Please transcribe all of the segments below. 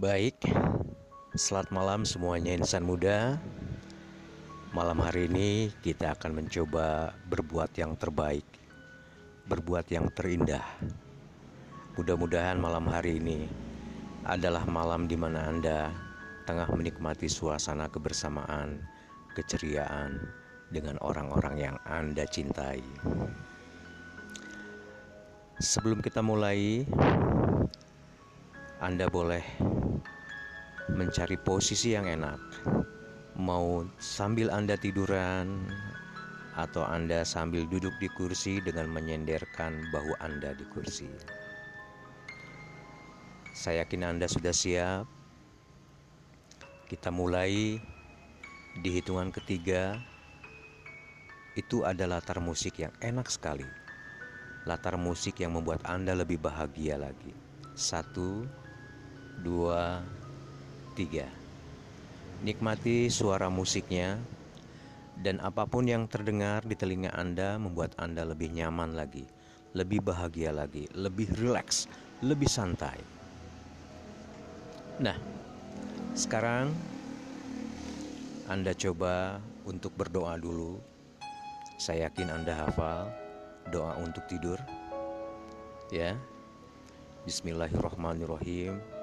Baik, selamat malam semuanya insan muda. Malam hari ini kita akan mencoba berbuat yang terbaik, berbuat yang terindah. Mudah-mudahan malam hari ini adalah malam di mana Anda tengah menikmati suasana kebersamaan, keceriaan dengan orang-orang yang Anda cintai. Sebelum kita mulai, Anda boleh mencari posisi yang enak mau sambil Anda tiduran atau Anda sambil duduk di kursi dengan menyenderkan bahu Anda di kursi. Saya yakin Anda sudah siap. Kita mulai di hitungan ketiga. Itu ada latar musik yang enak sekali. Latar musik yang membuat Anda lebih bahagia lagi. Satu, dua, tiga. Nikmati suara musiknya dan apa pun yang terdengar di telinga Anda membuat Anda lebih nyaman lagi, lebih bahagia lagi, lebih rileks, lebih santai. Nah, sekarang Anda coba untuk berdoa dulu. Saya yakin Anda hafal doa untuk tidur. Ya. Bismillahirrahmanirrahim.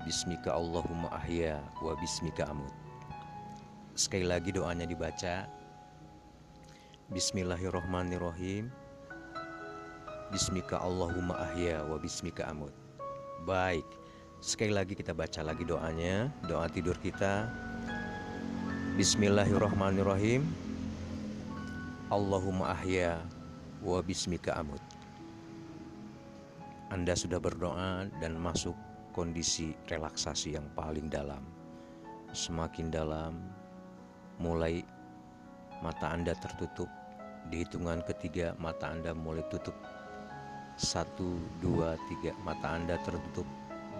Bismika Allahumma ahya wa bismika amut. Sekali lagi doanya dibaca. Bismillahirrahmanirrahim. Bismika Allahumma ahya wa bismika amut. Baik. Sekali lagi kita baca lagi doanya, doa tidur kita. Bismillahirrahmanirrahim. Allahumma ahya wa bismika amut. Anda sudah berdoa dan masuk kondisi relaksasi yang paling dalam. Semakin dalam, mulai mata Anda tertutup. Di hitungan ketiga, mata Anda mulai tutup. Satu, dua, tiga, mata Anda tertutup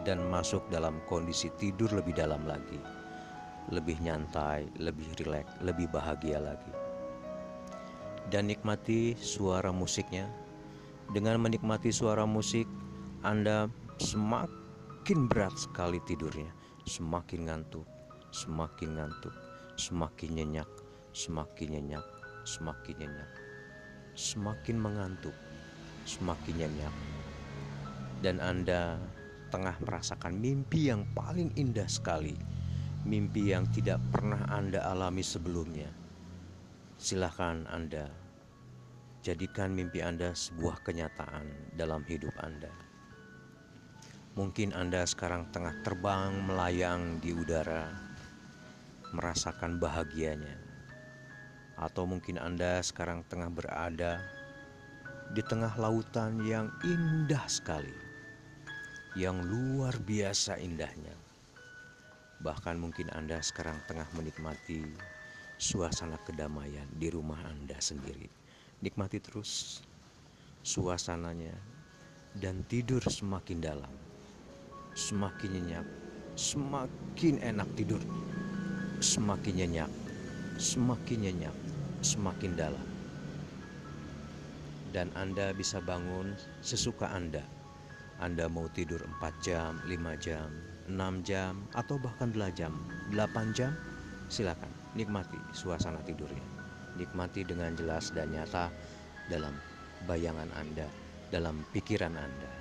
dan masuk dalam kondisi tidur lebih dalam lagi. Lebih nyantai, lebih rileks, lebih bahagia lagi. Dan nikmati suara musiknya. Dengan menikmati suara musik, Anda semakin Semakin berat sekali tidurnya, semakin ngantuk, semakin ngantuk, semakin nyenyak, semakin nyenyak, semakin nyenyak, semakin mengantuk, semakin nyenyak. Dan Anda tengah merasakan mimpi yang paling indah sekali, mimpi yang tidak pernah Anda alami sebelumnya. Silahkan Anda jadikan mimpi Anda sebuah kenyataan dalam hidup Anda. Mungkin Anda sekarang tengah terbang melayang di udara, merasakan bahagianya, atau mungkin Anda sekarang tengah berada di tengah lautan yang indah sekali, yang luar biasa indahnya. Bahkan mungkin Anda sekarang tengah menikmati suasana kedamaian di rumah Anda sendiri. Nikmati terus suasananya dan tidur semakin dalam semakin nyenyak, semakin enak tidur, semakin nyenyak, semakin nyenyak, semakin dalam. Dan Anda bisa bangun sesuka Anda. Anda mau tidur 4 jam, 5 jam, 6 jam, atau bahkan 8 jam, 8 jam, silakan nikmati suasana tidurnya. Nikmati dengan jelas dan nyata dalam bayangan Anda, dalam pikiran Anda.